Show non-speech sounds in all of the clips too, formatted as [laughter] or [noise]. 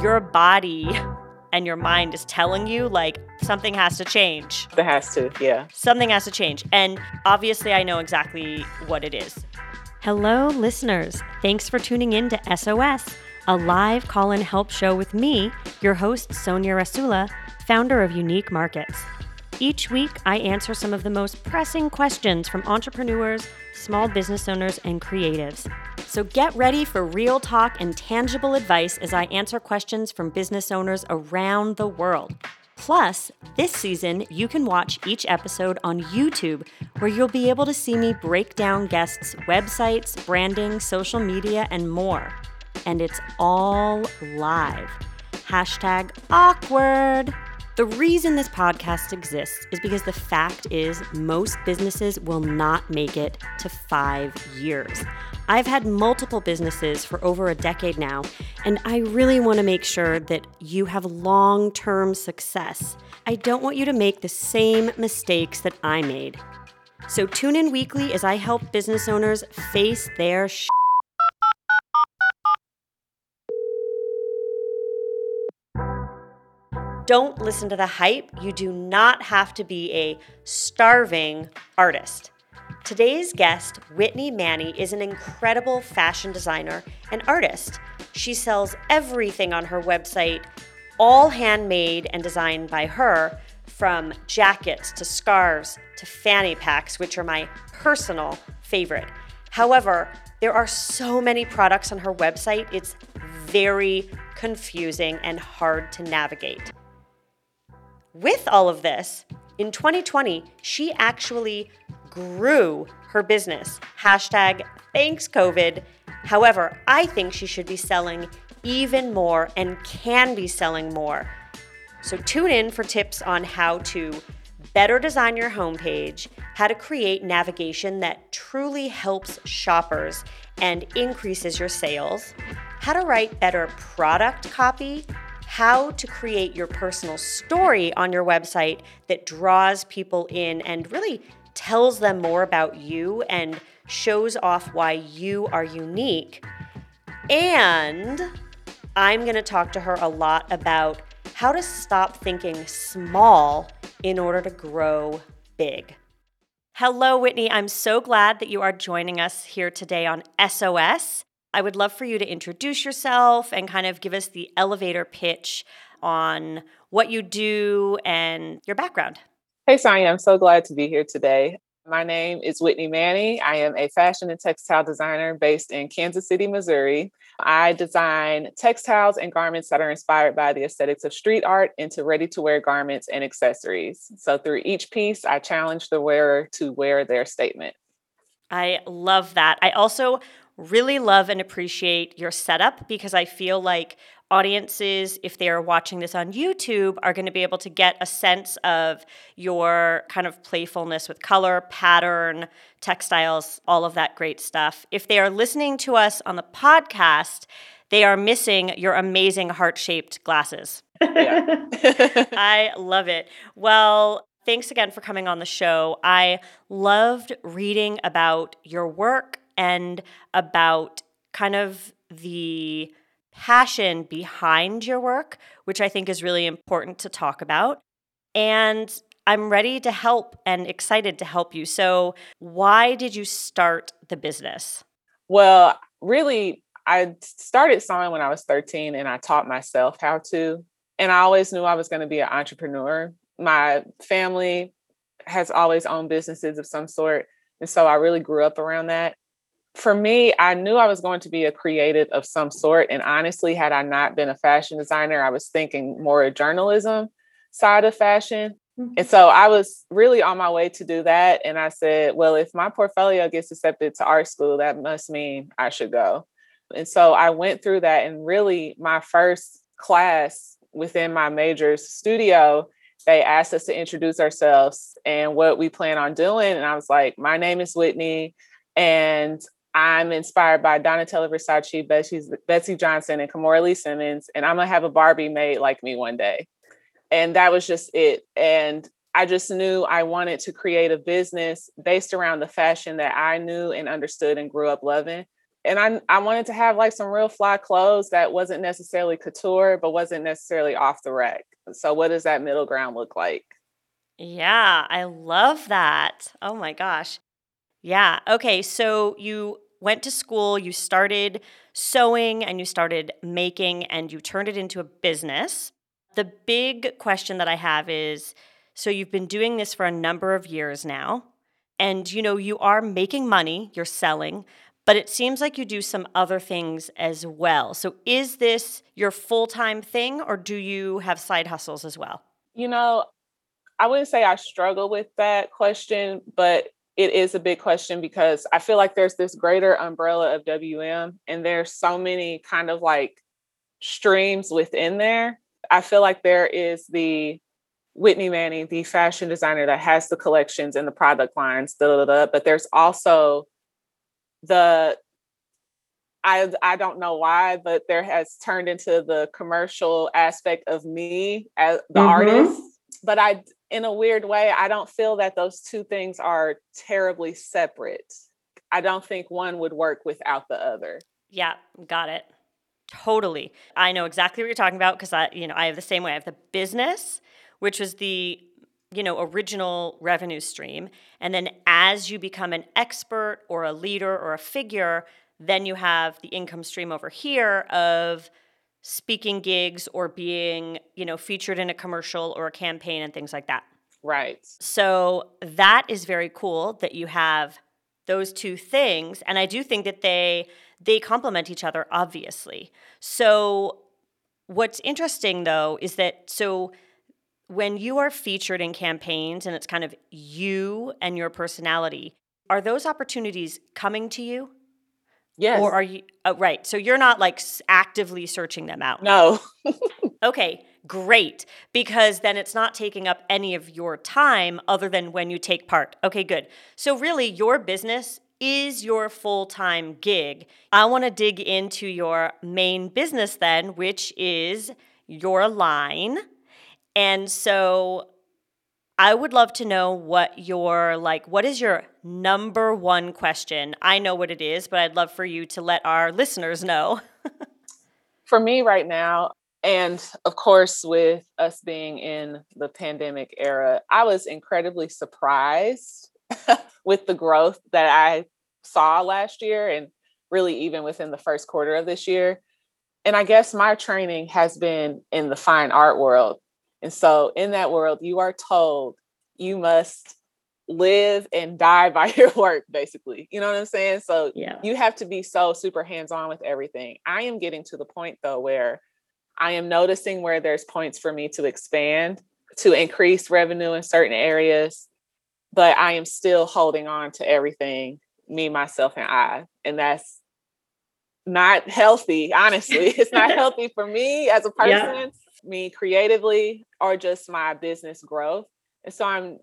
your body and your mind is telling you like something has to change. It has to, yeah. Something has to change. And obviously, I know exactly what it is. Hello, listeners. Thanks for tuning in to SOS, a live call in help show with me, your host, Sonia Rasula, founder of Unique Markets. Each week, I answer some of the most pressing questions from entrepreneurs, small business owners, and creatives. So get ready for real talk and tangible advice as I answer questions from business owners around the world. Plus, this season, you can watch each episode on YouTube, where you'll be able to see me break down guests' websites, branding, social media, and more. And it's all live. Hashtag awkward. The reason this podcast exists is because the fact is most businesses will not make it to five years. I've had multiple businesses for over a decade now, and I really want to make sure that you have long term success. I don't want you to make the same mistakes that I made. So tune in weekly as I help business owners face their Don't listen to the hype. You do not have to be a starving artist. Today's guest, Whitney Manney, is an incredible fashion designer and artist. She sells everything on her website, all handmade and designed by her, from jackets to scarves to fanny packs, which are my personal favorite. However, there are so many products on her website, it's very confusing and hard to navigate. With all of this, in 2020, she actually grew her business. Hashtag thanks, COVID. However, I think she should be selling even more and can be selling more. So tune in for tips on how to better design your homepage, how to create navigation that truly helps shoppers and increases your sales, how to write better product copy how to create your personal story on your website that draws people in and really tells them more about you and shows off why you are unique. And I'm going to talk to her a lot about how to stop thinking small in order to grow big. Hello, Whitney. I'm so glad that you are joining us here today on SOS. I would love for you to introduce yourself and kind of give us the elevator pitch on what you do and your background. Hey, Sonia, I'm so glad to be here today. My name is Whitney Manney. I am a fashion and textile designer based in Kansas City, Missouri. I design textiles and garments that are inspired by the aesthetics of street art into ready to wear garments and accessories. So, through each piece, I challenge the wearer to wear their statement. I love that. I also really love and appreciate your setup because I feel like audiences, if they are watching this on YouTube, are going to be able to get a sense of your kind of playfulness with color, pattern, textiles, all of that great stuff. If they are listening to us on the podcast, they are missing your amazing heart shaped glasses. [laughs] [laughs] I love it. Well, thanks again for coming on the show. I loved reading about your work and about kind of the passion behind your work, which I think is really important to talk about. And I'm ready to help and excited to help you. So, why did you start the business? Well, really, I started sewing when I was 13 and I taught myself how to. And I always knew I was going to be an entrepreneur. My family has always owned businesses of some sort. And so I really grew up around that for me, I knew I was going to be a creative of some sort. And honestly, had I not been a fashion designer, I was thinking more a journalism side of fashion. Mm-hmm. And so I was really on my way to do that. And I said, well, if my portfolio gets accepted to art school, that must mean I should go. And so I went through that. And really, my first class within my major's studio, they asked us to introduce ourselves and what we plan on doing. And I was like, my name is Whitney. And I'm inspired by Donatella Versace, Betsey, Johnson, and Kimora Lee Simmons, and I'm gonna have a Barbie made like me one day. And that was just it. And I just knew I wanted to create a business based around the fashion that I knew and understood and grew up loving. and I I wanted to have like some real fly clothes that wasn't necessarily couture, but wasn't necessarily off the rack. So what does that middle ground look like? Yeah, I love that. Oh my gosh. Yeah. Okay. So you went to school, you started sewing and you started making and you turned it into a business. The big question that I have is so you've been doing this for a number of years now and you know you are making money, you're selling, but it seems like you do some other things as well. So is this your full-time thing or do you have side hustles as well? You know, I wouldn't say I struggle with that question, but it is a big question because I feel like there's this greater umbrella of WM and there's so many kind of like streams within there. I feel like there is the Whitney Manney, the fashion designer that has the collections and the product lines, da, da, da, but there's also the I I don't know why, but there has turned into the commercial aspect of me as the mm-hmm. artist. But I in a weird way, I don't feel that those two things are terribly separate. I don't think one would work without the other. Yeah, got it. Totally. I know exactly what you're talking about because I, you know, I have the same way. I have the business, which was the you know, original revenue stream. And then as you become an expert or a leader or a figure, then you have the income stream over here of speaking gigs or being, you know, featured in a commercial or a campaign and things like that. Right. So that is very cool that you have those two things and I do think that they they complement each other obviously. So what's interesting though is that so when you are featured in campaigns and it's kind of you and your personality, are those opportunities coming to you? Yes. Or are you oh, right? So you're not like actively searching them out. No. [laughs] okay, great. Because then it's not taking up any of your time other than when you take part. Okay, good. So really, your business is your full time gig. I want to dig into your main business then, which is your line and so I would love to know what your like what is your number one question? I know what it is, but I'd love for you to let our listeners know. for me right now, and of course with us being in the pandemic era, I was incredibly surprised [laughs] with the growth that I saw last year and really even within the first quarter of this year. And I guess my training has been in the fine art world and so in that world, you are told you must live and die by [laughs] your work, basically. You know what I'm saying? So yeah. you have to be so super hands on with everything. I am getting to the point though where I am noticing where there's points for me to expand, to increase revenue in certain areas, but I am still holding on to everything, me, myself, and I. And that's not healthy, honestly. It's not [laughs] healthy for me as a person. Yeah me creatively or just my business growth. And so I'm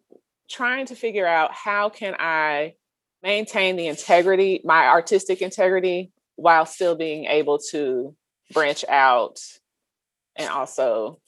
trying to figure out how can I maintain the integrity, my artistic integrity, while still being able to branch out and also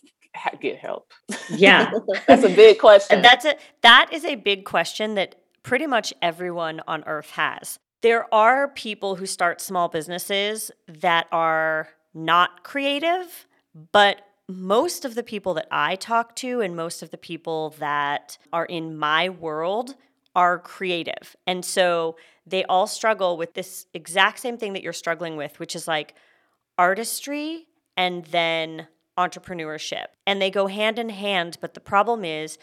get help. Yeah. [laughs] That's a big question. That's a that is a big question that pretty much everyone on earth has. There are people who start small businesses that are not creative, but most of the people that I talk to and most of the people that are in my world are creative. And so they all struggle with this exact same thing that you're struggling with, which is like artistry and then entrepreneurship. And they go hand in hand. But the problem is,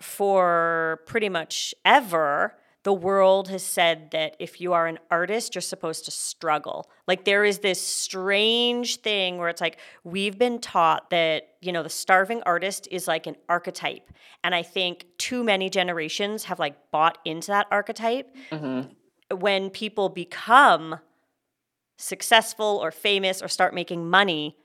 for pretty much ever, the world has said that if you are an artist, you're supposed to struggle. Like there is this strange thing where it's like we've been taught that, you know, the starving artist is like an archetype. And I think too many generations have like bought into that archetype. Mm-hmm. When people become successful or famous or start making money,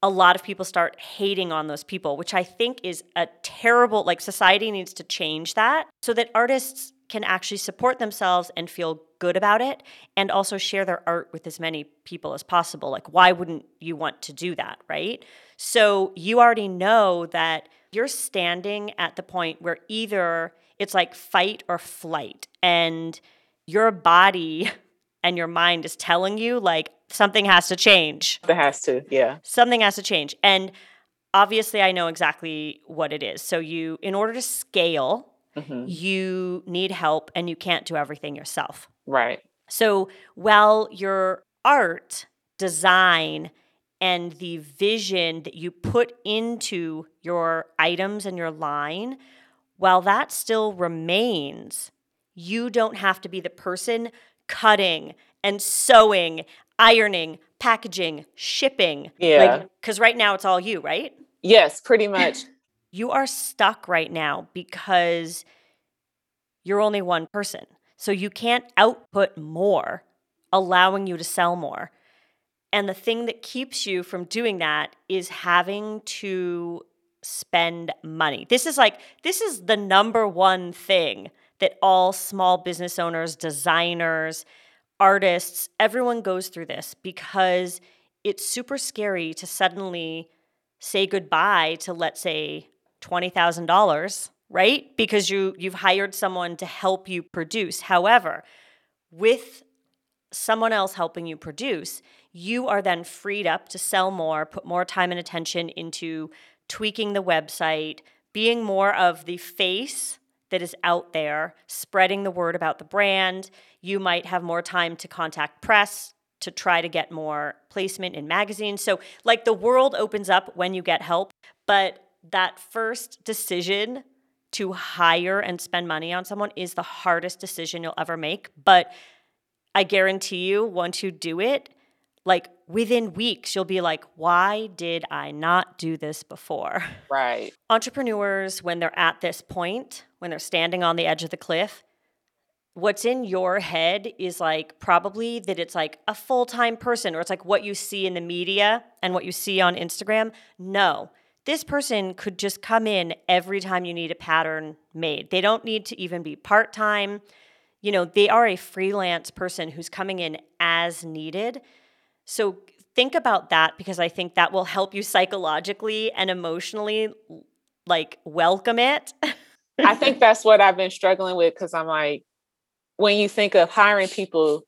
a lot of people start hating on those people, which I think is a terrible, like, society needs to change that so that artists can actually support themselves and feel good about it and also share their art with as many people as possible. Like, why wouldn't you want to do that, right? So, you already know that you're standing at the point where either it's like fight or flight, and your body [laughs] and your mind is telling you like something has to change. It has to, yeah. Something has to change. And obviously I know exactly what it is. So you in order to scale, mm-hmm. you need help and you can't do everything yourself. Right. So while your art, design, and the vision that you put into your items and your line, while that still remains, you don't have to be the person cutting and sewing, ironing, packaging, shipping. Yeah. Because like, right now it's all you, right? Yes, pretty much. You are stuck right now because you're only one person. So you can't output more, allowing you to sell more. And the thing that keeps you from doing that is having to spend money. This is like, this is the number one thing that all small business owners, designers, artists, everyone goes through this because it's super scary to suddenly say goodbye to, let's say, $20,000, right? Because you, you've hired someone to help you produce. However, with someone else helping you produce, you are then freed up to sell more, put more time and attention into tweaking the website, being more of the face that is out there, spreading the word about the brand. You might have more time to contact press to try to get more placement in magazines. So, like, the world opens up when you get help, but that first decision to hire and spend money on someone is the hardest decision you'll ever make. But I guarantee you, once you do it, like within weeks, you'll be like, why did I not do this before? Right. Entrepreneurs, when they're at this point, when they're standing on the edge of the cliff, what's in your head is like probably that it's like a full time person or it's like what you see in the media and what you see on Instagram. No. This person could just come in every time you need a pattern made. They don't need to even be part time. You know, they are a freelance person who's coming in as needed so think about that because I think that will help you psychologically and emotionally like welcome it. I think that's what I've been struggling with because I'm like, when you think of hiring people,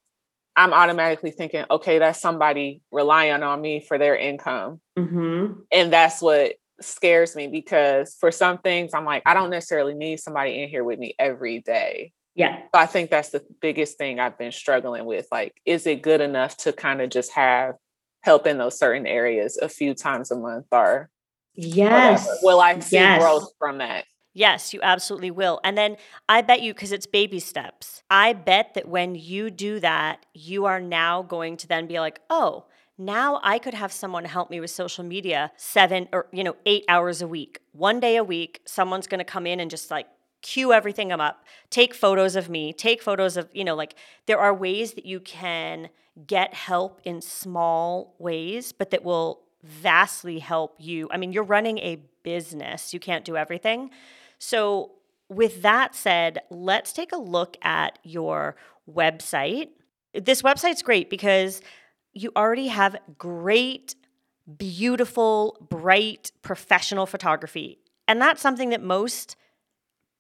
I'm automatically thinking, okay, that's somebody relying on me for their income. Mm-hmm. And that's what scares me because for some things, I'm like, I don't necessarily need somebody in here with me every day. Yeah. So I think that's the biggest thing I've been struggling with. Like, is it good enough to kind of just have help in those certain areas a few times a month or yes. Whatever? Will I see yes. growth from that? Yes, you absolutely will. And then I bet you, because it's baby steps, I bet that when you do that, you are now going to then be like, oh, now I could have someone help me with social media seven or, you know, eight hours a week. One day a week, someone's going to come in and just like cue everything up, take photos of me, take photos of, you know, like there are ways that you can get help in small ways, but that will vastly help you. I mean, you're running a business, you can't do everything. So, with that said, let's take a look at your website. This website's great because you already have great, beautiful, bright, professional photography. And that's something that most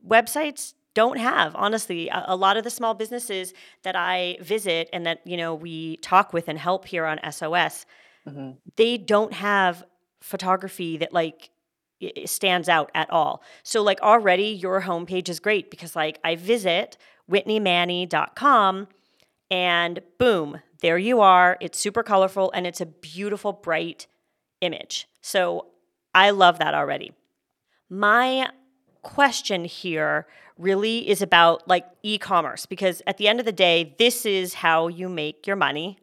websites don't have honestly a, a, lot of the small businesses that i visit and that you know we talk with and help here on sos mm-hmm. they don't have photography that like stands out at all so like already your homepage is great because like i visit whitneymanney.com and boom there you are it's super colorful and it's a beautiful bright image. So i love that already. My question here really is about like e-commerce because at the end of the day this is how you make your money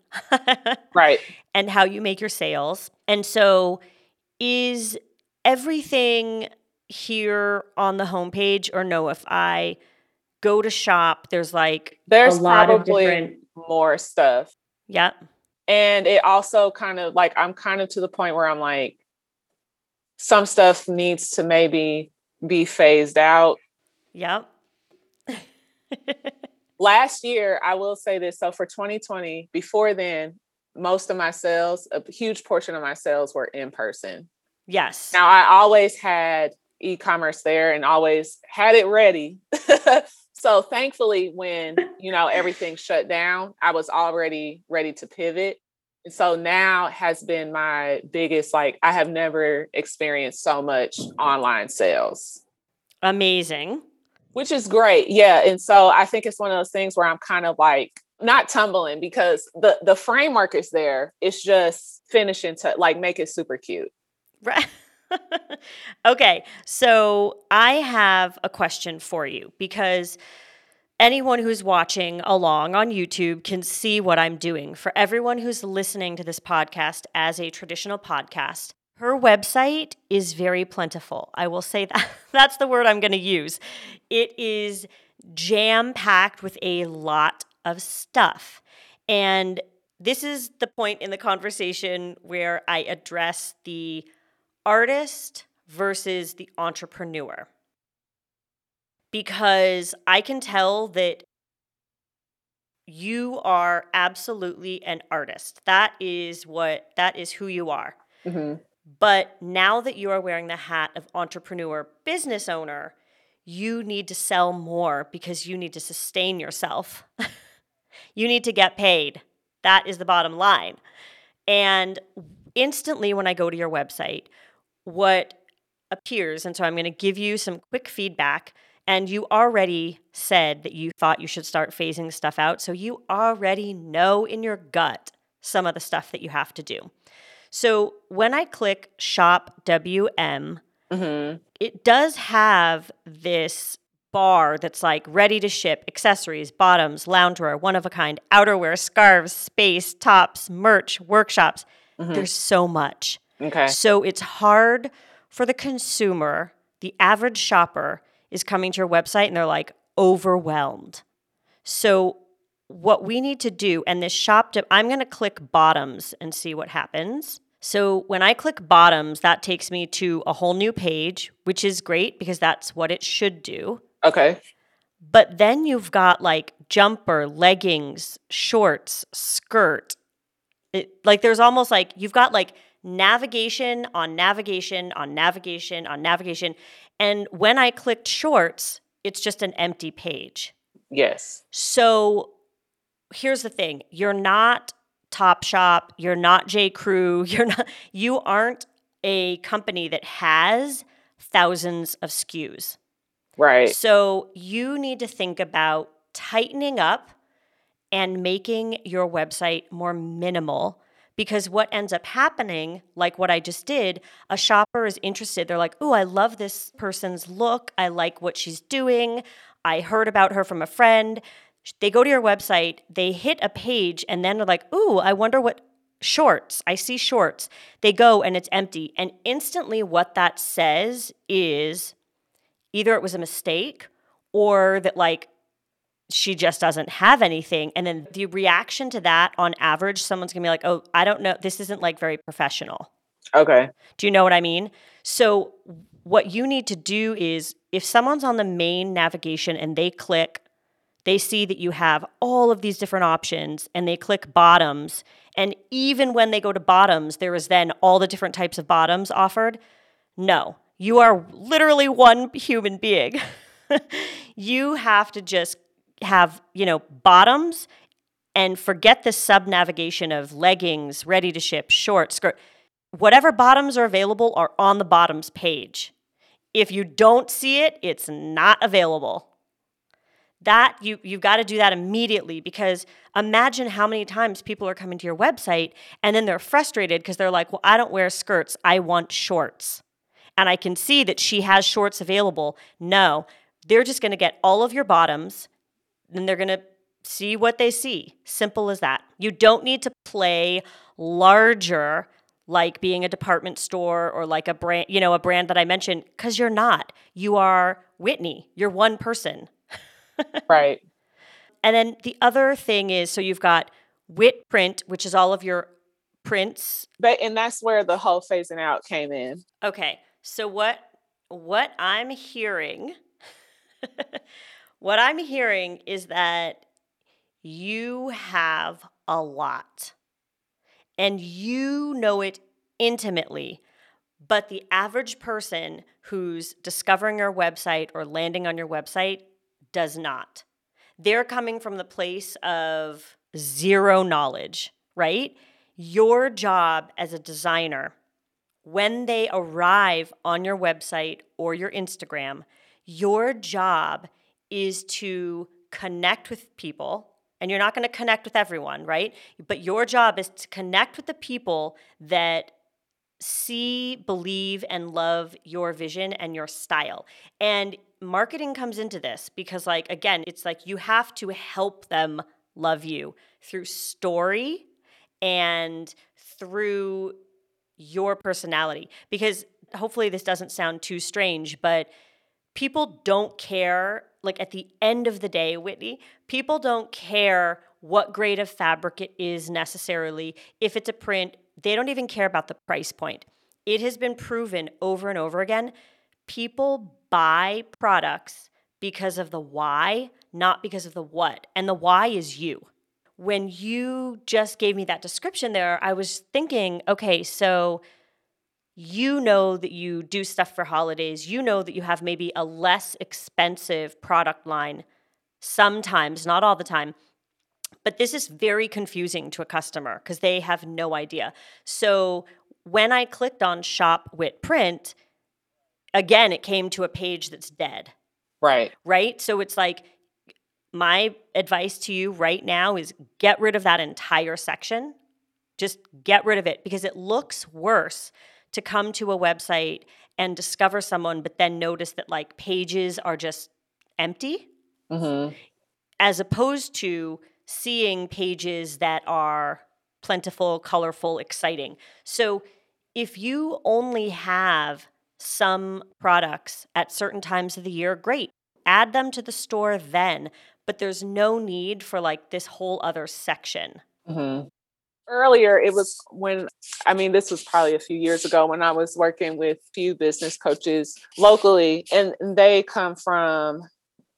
[laughs] right. and how you make your sales. And so is everything here on the homepage or no if i go to shop there's like there's a lot probably of different more stuff yeah and it also kind of like i'm kind of to the point where i'm like some stuff needs to maybe be phased out. Yep. [laughs] Last year, I will say this. So for 2020, before then, most of my sales, a huge portion of my sales were in person. Yes. Now I always had e-commerce there and always had it ready. [laughs] So thankfully, when you know everything shut down, I was already ready to pivot. And so now has been my biggest, like, I have never experienced so much online sales. Amazing. Which is great. Yeah. And so I think it's one of those things where I'm kind of like not tumbling because the the framework is there. It's just finishing to like make it super cute. Right. [laughs] okay. So I have a question for you because anyone who's watching along on YouTube can see what I'm doing. For everyone who's listening to this podcast as a traditional podcast, her website is very plentiful. I will say [laughs] that. That's the word I'm going to use. It is jam packed with a lot of stuff. And this is the point in the conversation where I address the artist versus the entrepreneur because I can tell that you are absolutely an artist. That is what that is who you are. Mm-hmm. But now that you are wearing the hat of entrepreneur, business owner, you need to sell more because you need to sustain yourself. [laughs] you need to get paid. That is the bottom line. And instantly, when I go to your website, what appears, and so I'm going to give you some quick feedback and you already said that you thought you should start phasing stuff out. So you already know in your gut some of the stuff that you have to do. So when I click Shop WM, mm-hmm. it does have this bar that's like ready to ship accessories, bottoms, loungewear, one of a kind, outerwear, scarves, space, tops, merch, workshops. Mm-hmm. There's so much. Okay. So it's hard for the consumer, the average shopper, is coming to your website and they're like overwhelmed. So, what we need to do, and this shop tip, I'm going to click bottoms and see what happens. So, when I click bottoms, that takes me to a whole new page, which is great because that's what it should do. Okay. But then you've got like jumper, leggings, shorts, skirt. It, like there's almost like you've got like navigation on navigation on navigation on navigation. And when I clicked shorts, it's just an empty page. Yes. So here's the thing you're not Topshop, you're not J. Crew, [laughs] you're not, you aren't a company that has thousands of SKUs. Right. So you need to think about tightening up and making your website more minimal because what ends up happening, like what I just did, a shopper is interested. They're like, "Ooh, I love this person's look. I like what she's doing. I heard about her from a friend." They go to your website, they hit a page, and then they're like, "Ooh, I wonder what shorts. I see shorts." They go and it's empty, and instantly, what that says is either it was a mistake or that like she just doesn't have anything. And then the reaction to that on average, someone's gonna be like, oh, I don't know, this isn't like very professional. Okay. Do you know what I mean? So, what you need to do is if someone's on the main navigation and they click, they see that you have all of these different options and they click bottoms. And even when they go to bottoms, there is then all the different types of bottoms offered. No, you are literally one human being. [laughs] you have to just have, you know, bottoms and forget the sub navigation of leggings, ready to ship, short, skirt. Whatever bottoms are available are on the bottoms page. If you don't see it, it's not available. That you you've got to do that immediately because imagine how many times people are coming to your website and then they're frustrated because they're like, "Well, I don't wear skirts. I want shorts." And I can see that she has shorts available. No, they're just going to get all of your bottoms then they're going to see what they see. Simple as that. You don't need to play larger like being a department store or like a brand, you know, a brand that I mentioned cuz you're not. You are Whitney. You're one person. [laughs] right. And then the other thing is so you've got Whit Print, which is all of your prints. But and that's where the whole phasing out came in. Okay. So what what I'm hearing [laughs] what I'm hearing is that you have a lot and you know it intimately. But the average person who's discovering your website or landing on your website does not. They're coming from the place of zero knowledge, right? Your job as a designer, when they arrive on your website or your Instagram, your job is to connect with people. And you're not going to connect with everyone, right? But your job is to connect with the people that see, believe, and love your vision and your style. And marketing comes into this because, like, again, it's like you have to help them love you through story and through your personality. Because hopefully, this doesn't sound too strange, but people don't care. Like, at the end of the day, Whitney, people don't care what grade of fabric it is necessarily. If it's a print, they don't even care about the price point. It has been proven over and over again. People buy products because of the why, not because of the what. And the why is you. When you just gave me that description there, I was thinking, okay, so you know that you do stuff for holidays. You know that you have maybe a less expensive product line sometimes, not all the time. But this is very confusing to a customer because they have no idea. So when I clicked on Shop Whit Print, again, it came to a page that's dead. Right. Right. So it's like, my advice to you right now is get rid of that entire section. Just get rid of it because it looks worse to come to a website and discover someone, but then notice that like pages are just empty, Mm-hmm. as opposed to seeing pages that are plentiful, colorful, exciting. So if you only have some products at certain times of the year, great. Add them to the store then, but there's no need for like this whole other section. Mm-hmm. Earlier, it was when, I mean, this was probably a few years ago when I was working with few business coaches locally, and they come from,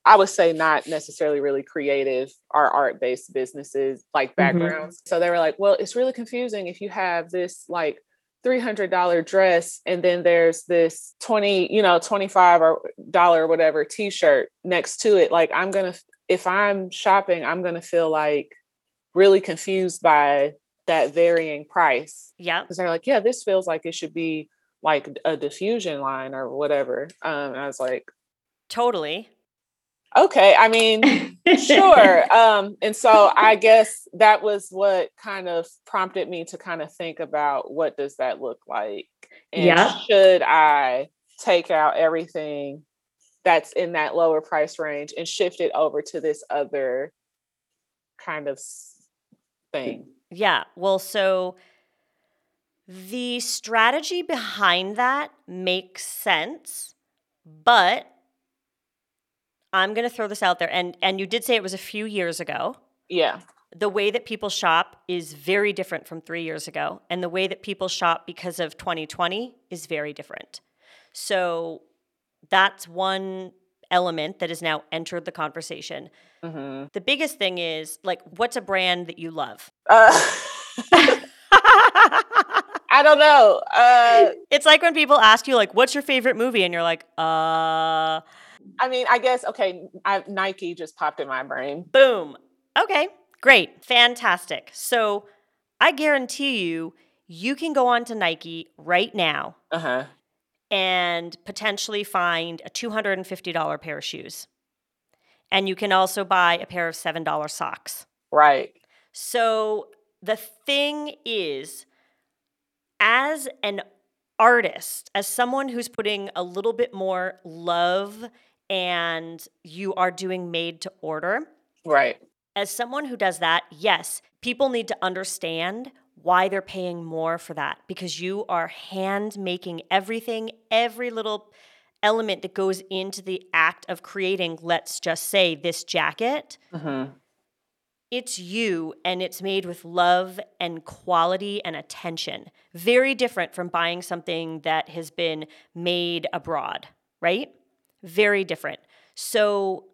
I would say, not necessarily really creative or art based businesses like mm-hmm. backgrounds. So they were like, well, it's really confusing if you have this like $300 dress and then there's this 20 you know 25 or dollar whatever t-shirt next to it like i'm gonna if i'm shopping i'm gonna feel like really confused by that varying price Yeah. because they're like yeah this feels like it should be like a diffusion line or whatever um and i was like Totally. okay i mean sure [laughs] um and so i guess that was what kind of prompted me to kind of think about what does that look like and Yeah. should i take out everything that's in that lower price range and shift it over to this other kind of thing Yeah. Well, so the strategy behind that makes sense, but I'm going to throw this out there and and you did say it was a few years ago. yeah The way that people shop is very different from 3 years ago, and the way that people shop because of 2020 is very different. So that's one element that has now entered the conversation. hmm The biggest thing is like what's a brand that you love? uh, [laughs] i don't know uh It's like when people ask you like, "What's your favorite movie?" and you're like, "Uh, i mean i guess okay I, nike just popped in my brain boom." Okay, great, fantastic. So I guarantee you, you can go on to Nike right now uh-huh and potentially find a two hundred and fifty dollar pair of shoes, and you can also buy a pair of seven dollar socks. right. So the thing is, as an artist, as someone who's putting a little bit more love and you are doing made to order, right. as someone who does that, yes, people need to understand why they're paying more for that because you are hand making everything, every little element that goes into the act of creating, let's just say, this jacket hmm it's you and it's made with love and quality and attention. Very different from buying something that has been made abroad, right? Very different. So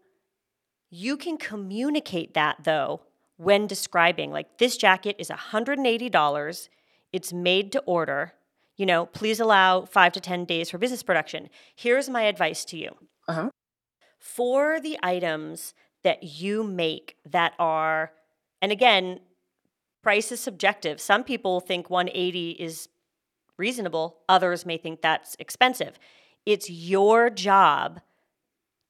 you can communicate that though when describing like this jacket is $180, it's made to order. You know, please allow 5 to 10 days for business production. Here's my advice to you. Uh-huh. for the items that you make that are, and again, price is subjective. Some people think 180 is reasonable, others may think that's expensive. It's your job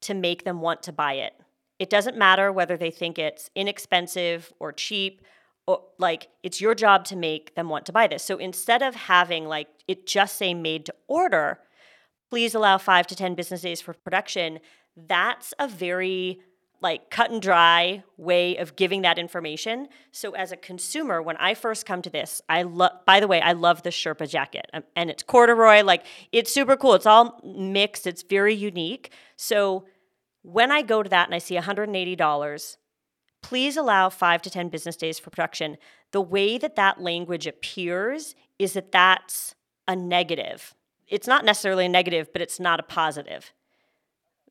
to make them want to buy it. It doesn't matter whether they think it's inexpensive or cheap or like it's your job to make them want to buy this. So instead of having like it just say made to order, please allow 5 to 10 business days for production. That's a very like cut and dry way of giving that information. So as a consumer, when I first come to this, I love by the way, I love the Sherpa jacket. Um, and it's corduroy, like it's super cool. It's all mixed, it's very unique. So when I go to that and I see $180, please allow 5 to 10 business days for production. The way that that language appears is that that's a negative. It's not necessarily a negative, but it's not a positive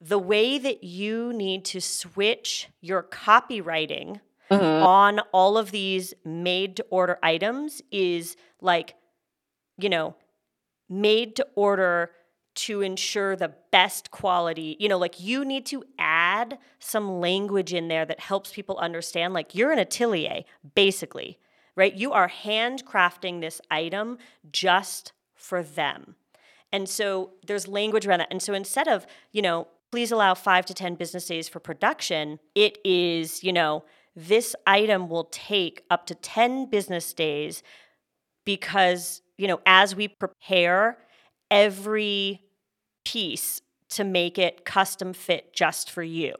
the way that you need to switch your copywriting mm-hmm. on all of these made to order items is like, you know, made to order to ensure the best quality. You know, like you need to add some language in there that helps people understand, like, you're an atelier, basically, right? You are handcrafting this item just for them. And so there's language around that. And so instead of, you know, please allow five to 10 business days for production, it is, you know, this item will take up to 10 business days because, you know, as we prepare every piece to make it custom fit just for you.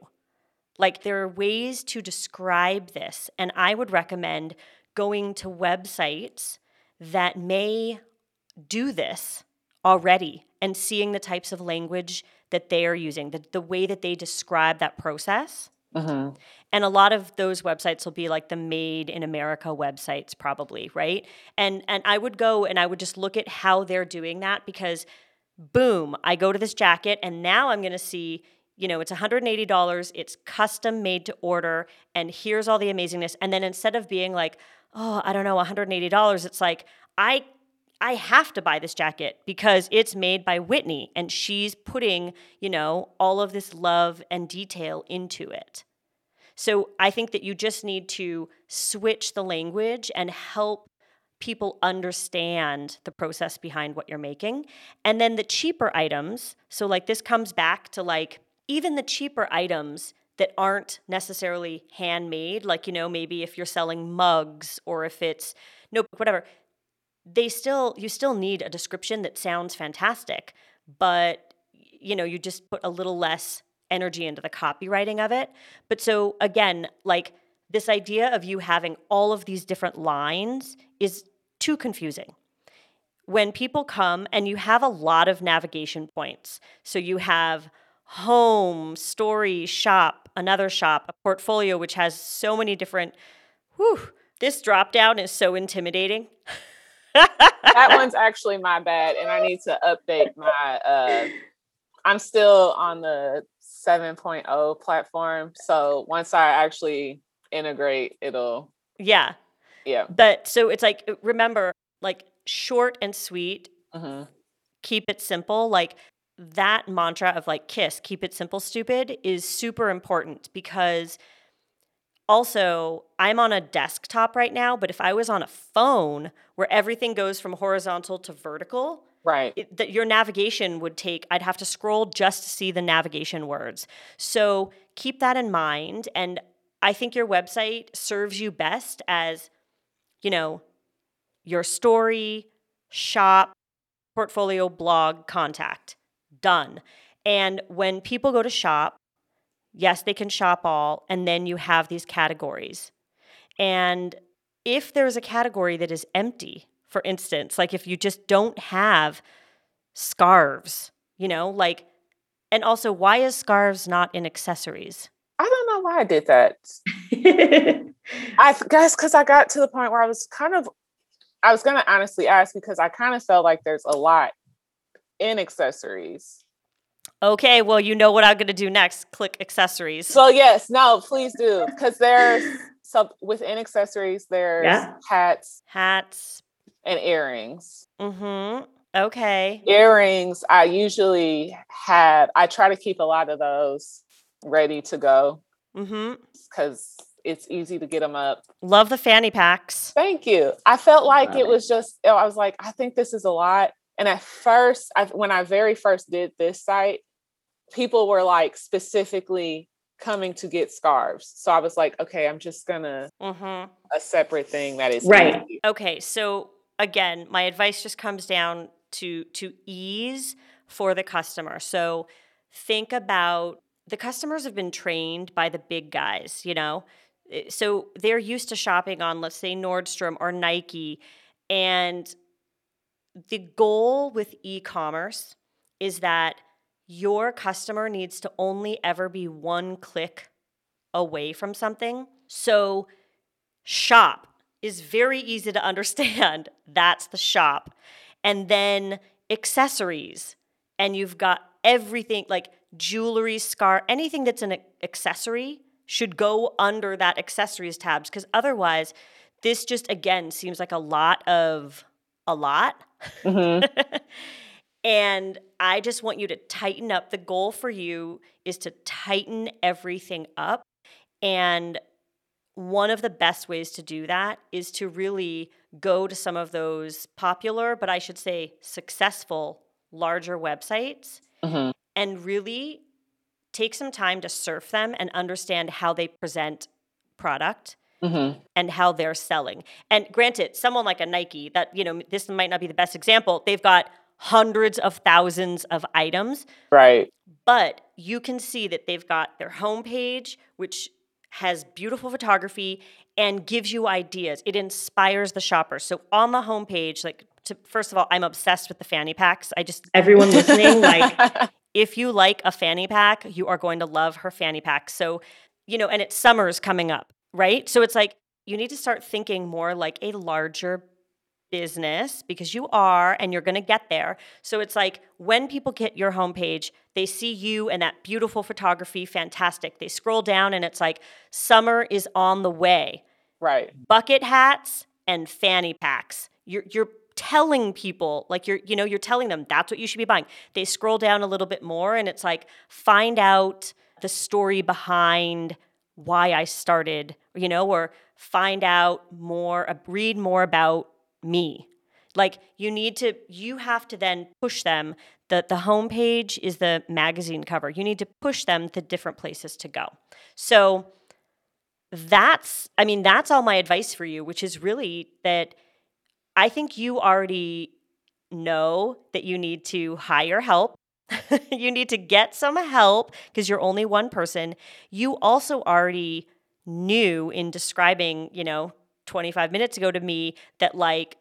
Like there are ways to describe this, and I would recommend going to websites that may do this already and seeing the types of language that they are using, the, the way that they describe that process. Mm-hmm. And a lot of those websites will be like the made in America websites, probably, right? And and I would go and I would just look at how they're doing that because boom, I go to this jacket and now I'm gonna see, you know, it's $180, it's custom made to order, and here's all the amazingness. And then instead of being like, oh, I don't know, $180, it's like, I I have to buy this jacket because it's made by Whitney and she's putting, you know, all of this love and detail into it. So I think that you just need to switch the language and help people understand the process behind what you're making. And then the cheaper items, so like this comes back to like even the cheaper items that aren't necessarily handmade, like, you know, maybe if you're selling mugs or if it's no, whatever, they still you still need a description that sounds fantastic, but you know, you just put a little less energy into the copywriting of it. But so again, like this idea of you having all of these different lines is too confusing. When people come and you have a lot of navigation points, so you have home, story, shop, another shop, a portfolio which has so many different whew, this drop down is so intimidating. [laughs] that one's actually my bad, and I need to update my. Uh, I'm still on the 7.0 platform, so once I actually integrate, it'll. Yeah. Yeah. But so it's like remember, like short and sweet. Mm-hmm. Keep it simple. Like that mantra of like kiss, keep it simple, stupid, is super important because also, I'm on a desktop right now, but if I was on a phone where everything goes from horizontal to vertical, right, it, that your navigation would take. I'd have to scroll just to see the navigation words. So keep that in mind, and I think your website serves you best as, you know, your story, shop, portfolio, blog, contact. Done. And when people go to shop, Yes, they can shop all, and then you have these categories. And if there's a category that is empty, for instance, like if you just don't have scarves, you know, like, and also, why is scarves not in accessories? Know why I did that. [laughs] I guess because I got to the point where I was kind of, I was going to honestly ask because I kind of felt like there's a lot in accessories. Okay, well, you know what I'm going to do next. Click accessories. So, yes, no, please do. Because there's some within accessories, there's yeah. hats, hats, and earrings. Mm hmm. Okay. Earrings, I usually have, I try to keep a lot of those ready to go Mm-hmm. because it's easy to get them up. Love the fanny packs. Thank you. I felt like it it. was just, I was like, I think this is a lot. And at first, I, when I very first did this site, people were like specifically coming to get scarves. So I was like, okay, I'm just gonna Mm-hmm. a separate thing that is Right. easy. Okay, so again, my advice just comes down to to ease for the customer. So think about the customers have been trained by the big guys, you know. Eh, So they're used to shopping on let's say Nordstrom or Nike and the goal with e-commerce is that your customer needs to only ever be one click away from something. So shop is very easy to [laughs] understand. That's the shop. And then accessories. And you've got everything like jewelry, scar, anything that's an accessory should go under that accessories tabs because otherwise this just again seems like a lot of a lot. Mhm. [laughs] and I just want you to tighten up. The goal for you is to tighten everything up. And one of the best ways to do that is to really go to some of those popular, but I should say successful, larger websites Mhm. And really take some time to surf them and understand how they present product Mhm. and how they're selling. And granted, someone like a Nike, that, you know, this might not be the best example, they've got hundreds of thousands of items, Right. but you can see that they've got their homepage, which has beautiful photography and gives you ideas. It inspires the shopper. So on the homepage, like, to, first of all, I'm obsessed with the fanny packs. I just Everyone [laughs] listening, like, [laughs] if you like a fanny pack, you are going to love her fanny pack. So, you know, and it's summer's coming up, right? So it's like you need to start thinking more like a larger business because you are and you're going to get there. So it's like when people get your homepage, they see you and that beautiful photography, fantastic. They scroll down and it's like summer is on the way. right. Bucket hats and fanny packs. You're you're telling people like you're you know you're telling them that's what you should be buying. They scroll down a little bit more and it's like find out the story behind why I started, you know, or find out more, uh, read more about me. Like you need to, you have to then push them. The, the homepage is the magazine cover. You need to push them to different places to go. So that's, I mean, that's all my advice for you, which is really that I think you already know that you need to hire help. [laughs] you need to get some help because you're only one person. You also already knew in describing, you know, 25 minutes ago to me that like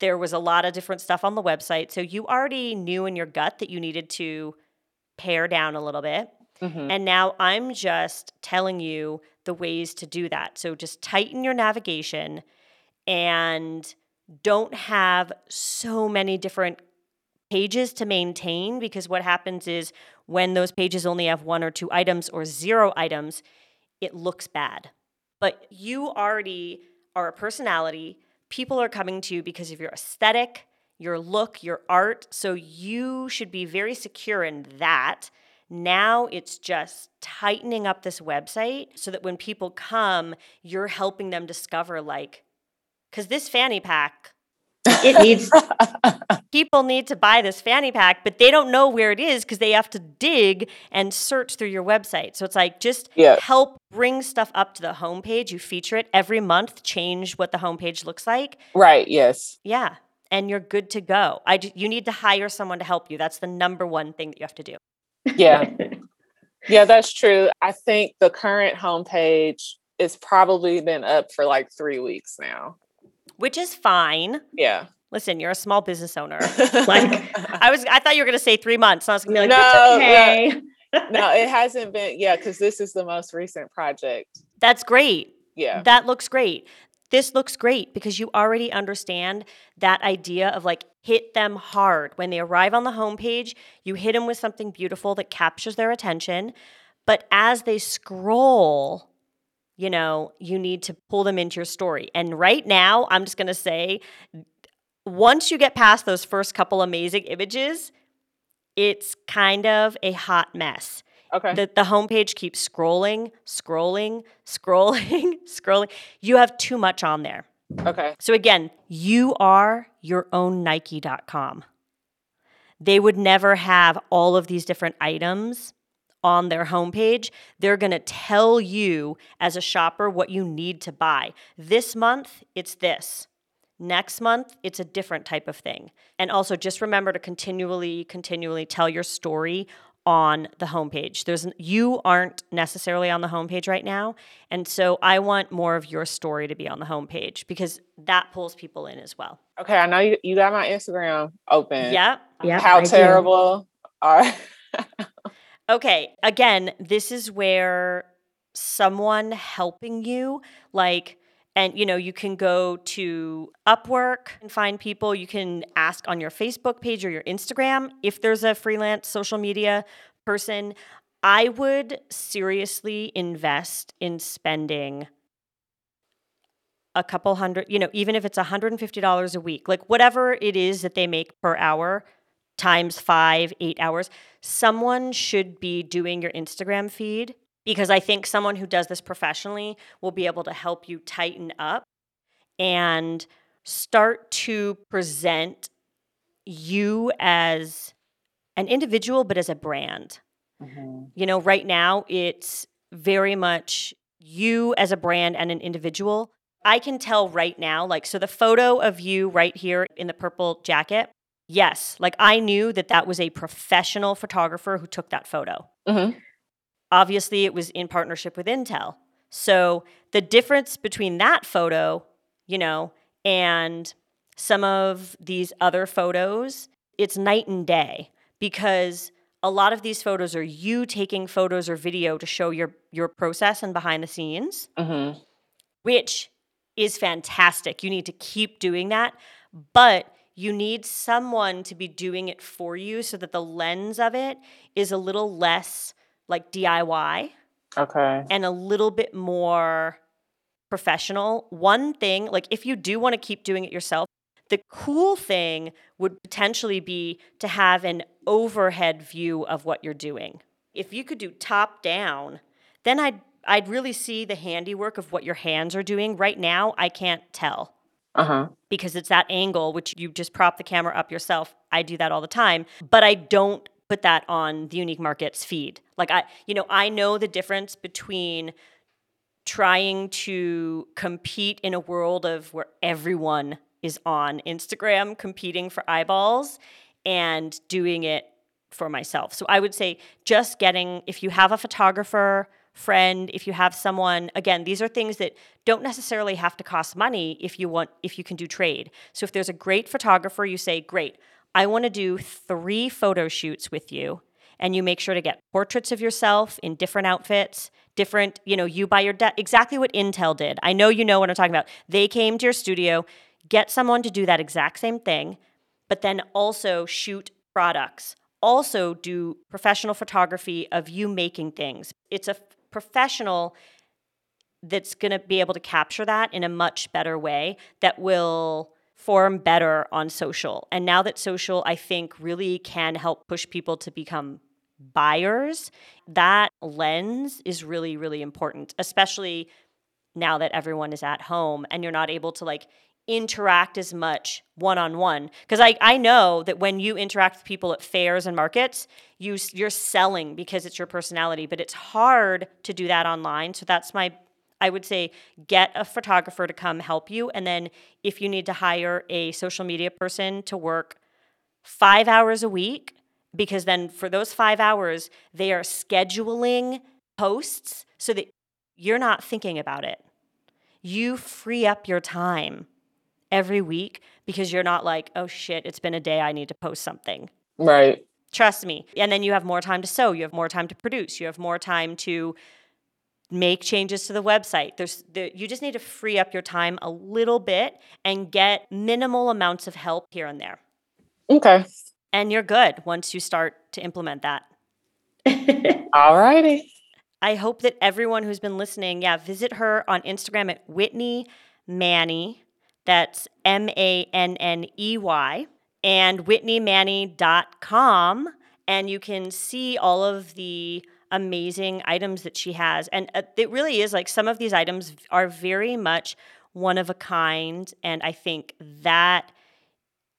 there was a lot of different stuff on the website. So you already knew in your gut that you needed to pare down a little bit. Mhm. And now I'm just telling you the ways to do that. So just tighten your navigation and don't have so many different pages to maintain because what happens is when those pages only have one or two items or zero items, it looks bad. But you already are a personality. People are coming to you because of your aesthetic, your look, your art. So you should be very secure in that. Now it's just tightening up this website so that when people come, you're helping them discover, like, because this fanny pack, it [laughs] needs people need to buy this fanny pack, but they don't know where it is because they have to dig and search through your website. So it's like just Yeah. help bring stuff up to the homepage. You feature it every month, change what the homepage looks like. right. Yes. Yeah. And you're good to go. I you need to hire someone to help you. That's the number one thing that you have to do. Yeah. [laughs] Yeah, that's true. I think the current homepage is probably been up for like three weeks now. Which is fine. Yeah. Listen, you're a small business owner. [laughs] Like- I was I thought you were gonna say three months. And I was gonna be like, No, "That's okay. no, it hasn't been. Yeah, because this is the most recent project. that's great. Yeah. That looks great. This looks great because you already understand that idea of like hit them hard. When they arrive on the homepage, you hit them with something beautiful that captures their attention. But as they scroll, you know, you need to pull them into your story. And right now, I'm just going to say once you get past those first couple amazing images, it's kind of a hot mess. Okay. The, the homepage keeps scrolling, scrolling, [laughs] scrolling, scrolling. You have too much on there. okay. So again, you are your own Nike.com. They would never have all of these different items on their homepage. They're going to tell you as a shopper what you need to buy. This month, it's this. Next month, it's a different type of thing. And also just remember to continually, continually tell your story on the homepage. There's you aren't necessarily on the homepage right now, and so I want more of your story to be on the homepage because that pulls people in as well. Okay. I know you, you got my Instagram open. Yep. Yeah. How I do. terrible are [laughs] [laughs] Okay, again, this is where someone helping you, like, and you know, you can go to Upwork and find people. You can ask on your Facebook page or your Instagram if there's a freelance social media person. I would seriously invest in spending a couple hundred, you know, even if it's $150 a week, like whatever it is that they make per hour times five, eight hours, someone should be doing your Instagram feed because I think someone who does this professionally will be able to help you tighten up and start to present you as an individual, but as a brand. Mm-hmm. You know, right now it's very much you as a brand and an individual. I can tell right now, like, so the photo of you right here in the purple jacket, yes, like I knew that that was a professional photographer who took that photo. Mhm. Obviously, it was in partnership with Intel. So the difference between that photo, you know, and some of these other photos, it's night and day because a lot of these photos are you taking photos or video to show your your process and behind the scenes Mhm. which is fantastic. You need to keep doing that, but you need someone to be doing it for you so that the lens of it is a little less like DIY Okay. and a little bit more professional. One thing, like if you do want to keep doing it yourself, the cool thing would potentially be to have an overhead view of what you're doing. If you could do top down, then I'd I'd really see the handiwork of what your hands are doing. Right now, I can't tell Uh huh. because it's that angle which you just prop the camera up yourself. I do that all the time, but I don't put that on the unique markets feed. Like I, you know, I know the difference between trying to compete in a world of where everyone is on Instagram competing for eyeballs and doing it for myself. So I would say just getting if you have a photographer friend, if you have someone, again, these are things that don't necessarily have to cost money if you want if you can do trade. So if there's a great photographer, you say, "Great, I want to do 3 photo shoots with you." And you make sure to get portraits of yourself in different outfits, different, you know, you by your de- exactly what Intel did. I know you know what I'm talking about. They came to your studio, get someone to do that exact same thing, but then also shoot products. Also do professional photography of you making things. It's a professional that's going to be able to capture that in a much better way that will form better on social. And now that social, I think, really can help push people to become buyers, that lens is really, really important, especially now that everyone is at home and you're not able to like interact as much one on one. Because I, I know that when you interact with people at fairs and markets, you, you're selling because it's your personality, but it's hard to do that online. So that's my I would say get a photographer to come help you. And then if you need to hire a social media person to work five hours a week, because then for those five hours, they are scheduling posts so that you're not thinking about it. You free up your time every week because you're not like, oh shit, it's been a day, I need to post something. Right. Trust me. And then you have more time to sew, you have more time to produce, you have more time to make changes to the website. There's there, you just need to free up your time a little bit and get minimal amounts of help here and there. Okay. And you're good once you start to implement that. [laughs] All righty. I hope that everyone who's been listening, yeah, visit her on Instagram at Whitney Manney. That's M A N N E Y. And whitneymanney.com. And you can see all of the amazing items that she has. And uh, it really is like some of these items are very much one of a kind. And I think that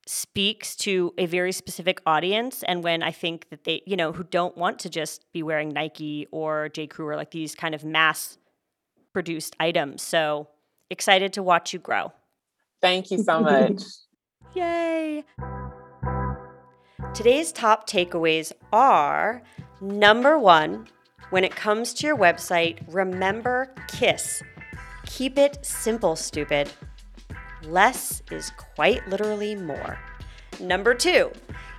speaks to a very specific audience. And when I think that they, you know, who don't want to just be wearing Nike or J. Crew or like these kind of mass produced items. So excited to watch you grow. Thank you so [laughs] much. Yay! Today's top takeaways are number one, when it comes to your website, remember KISS. Keep it simple, stupid. Less is quite literally more. Number two,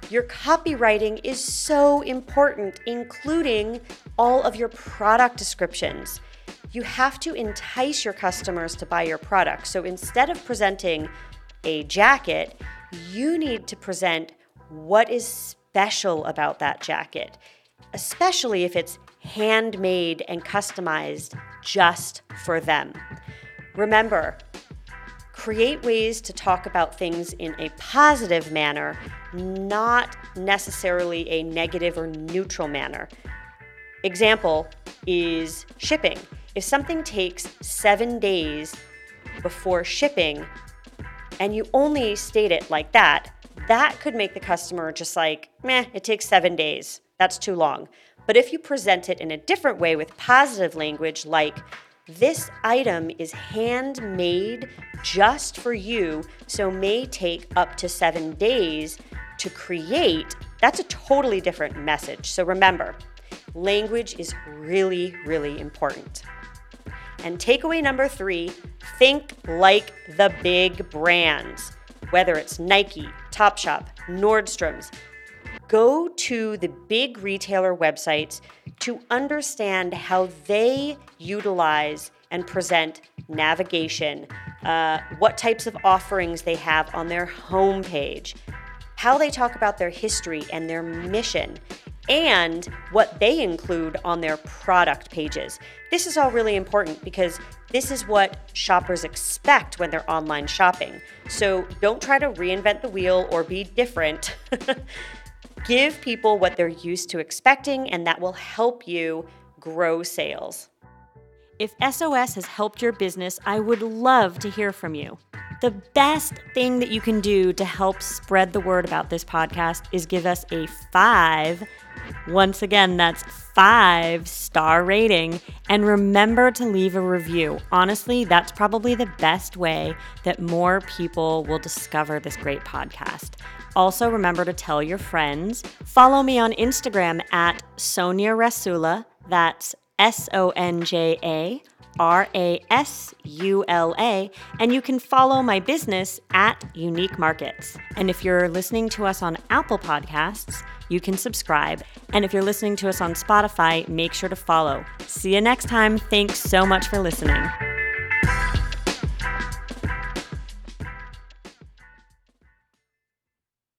your copywriting is so important, including all of your product descriptions. You have to entice your customers to buy your product. So instead of presenting a jacket, you need to present what is special about that jacket, especially if it's handmade and customized just for them. Remember, create ways to talk about things in a positive manner, not necessarily a negative or neutral manner. Example is shipping. If something takes seven days before shipping, and you only state it like that, that could make the customer just like, meh, it takes seven days. That's too long. But if you present it in a different way with positive language, like, this item is handmade just for you, so may take up to seven days to create, that's a totally different message. So remember, language is really, really important. And takeaway number three think like the big brands, whether it's Nike, Topshop, Nordstrom's. Go to the big retailer websites to understand how they utilize and present navigation, uh, what types of offerings they have on their homepage, how they talk about their history and their mission, and what they include on their product pages. This is all really important because this is what shoppers expect when they're online shopping. So don't try to reinvent the wheel or be different. [laughs] Give people what they're used to expecting, and that will help you grow sales. If SOS has helped your business, I would love to hear from you. The best thing that you can do to help spread the word about this podcast is give us a five once again, that's five star rating. And remember to leave a review. Honestly, that's probably the best way that more people will discover this great podcast. Also, remember to tell your friends. Follow me on Instagram at Sonja Rasula. That's S O N J A R A S U L A, and you can follow my business at Unique Markets. And if you're listening to us on Apple Podcasts, you can subscribe. And if you're listening to us on Spotify, make sure to follow. See you next time. Thanks so much for listening.